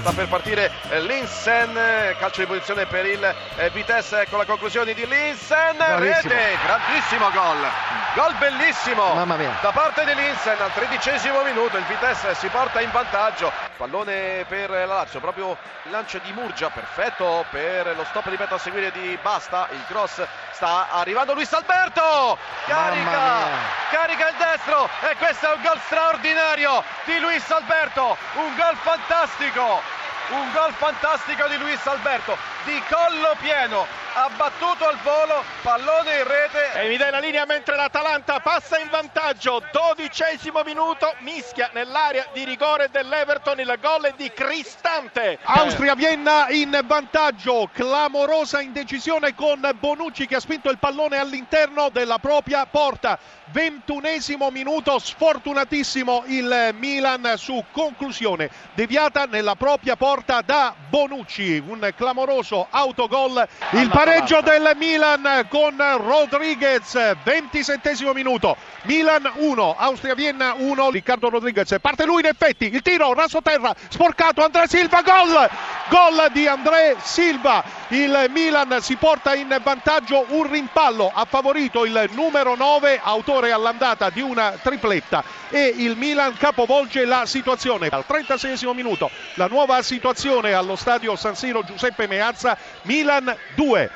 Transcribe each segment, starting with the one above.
sta per partire eh, Linsen, eh, calcio di posizione per il eh, Vitesse con la conclusione di Linsen, Bravissimo. rete, grandissimo gol, gol bellissimo. Mamma mia. da parte di Linsen al tredicesimo minuto, il Vitesse si porta in vantaggio, pallone per la Lazio, proprio il lancio di Murgia, perfetto per lo stop ripeto a seguire di Basta, il cross sta arrivando Luis Alberto, carica, carica il destro e questo è un gol straordinario di Luis Alberto, un gol fantastico, un gol fantastico di Luis Alberto, di collo pieno, ha battuto al volo, pallone in rete. E mi dai la linea mentre l'Atalanta passa in vantaggio, dodicesimo minuto, mischia nell'area di rigore dell'Everton, il gol è di Cristante. Austria-Vienna in vantaggio, clamorosa indecisione con Bonucci che ha spinto il pallone all'interno della propria porta. Ventunesimo minuto, sfortunatissimo il Milan su conclusione deviata nella propria porta da Bonucci. Un clamoroso autogol. Il pareggio del Milan con Rodriguez, 27 minuto. Milan 1, Austria-Vienna 1. Riccardo Rodriguez parte lui in effetti. Il tiro, raso terra, sporcato. Andrea Silva, gol! Gol di André Silva. Il Milan si porta in vantaggio un rimpallo. Ha favorito il numero 9, autore all'andata di una tripletta. E il Milan capovolge la situazione. Al 36 minuto la nuova situazione allo stadio San Siro Giuseppe Meazza. Milan 2.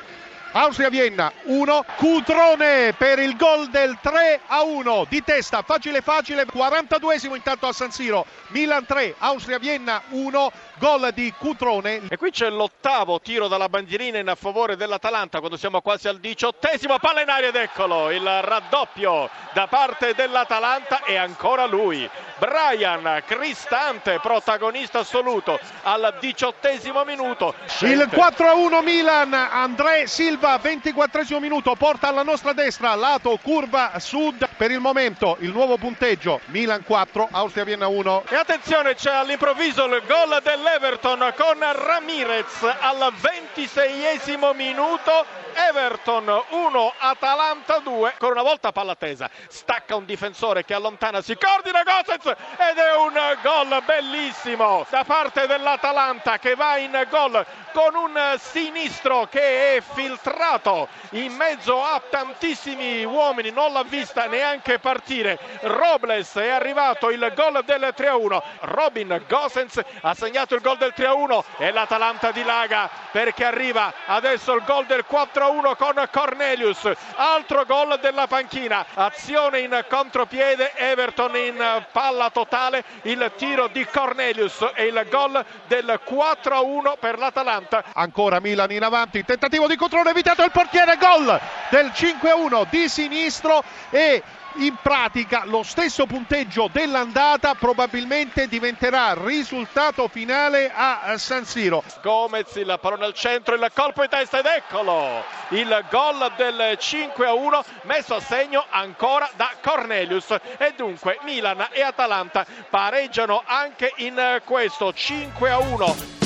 Austria-Vienna 1, Cutrone per il gol del 3 a 1 di testa, facile facile, 42esimo intanto a San Siro, Milan 3, Austria-Vienna 1, gol di Cutrone. E qui c'è l'ottavo tiro dalla bandierina in favore dell'Atalanta quando siamo quasi al diciottesimo, palla in aria ed eccolo il raddoppio da parte dell'Atalanta e ancora lui, Brian Cristante, protagonista assoluto al diciottesimo minuto. Il Scelte. 4 a 1 Milan, André Silva, 24 minuto, porta alla nostra destra, lato curva sud. Per il momento il nuovo punteggio, Milan 4, Austria-Vienna 1. E attenzione, c'è all'improvviso il gol dell'Everton con Ramirez al 26esimo minuto. Everton 1, Atalanta 2. Ancora una volta palla tesa. Stacca un difensore che allontana, si coordina Gosens ed è un gol bellissimo da parte dell'Atalanta che va in gol con un sinistro che è filtrato in mezzo a tantissimi uomini, non l'ha vista neanche partire. Robles è arrivato il gol del 3-1. Robin Gosens ha segnato il gol del 3-1 e l'Atalanta dilaga perché arriva adesso il gol del 4-1 con Cornelius. Altro gol della panchina. Azione in contropiede, Everton in palla totale, il tiro di Cornelius e il gol del 4-1 per l'Atalanta. Ancora Milan in avanti, tentativo di controllo evitato il portiere, gol del 5-1 di sinistro e in pratica lo stesso punteggio dell'andata probabilmente diventerà risultato finale a San Siro. Gomez, il pallone al centro, il colpo in testa ed eccolo! Il gol del 5 a 1 messo a segno ancora da Cornelius. E dunque Milan e Atalanta pareggiano anche in questo 5 a 1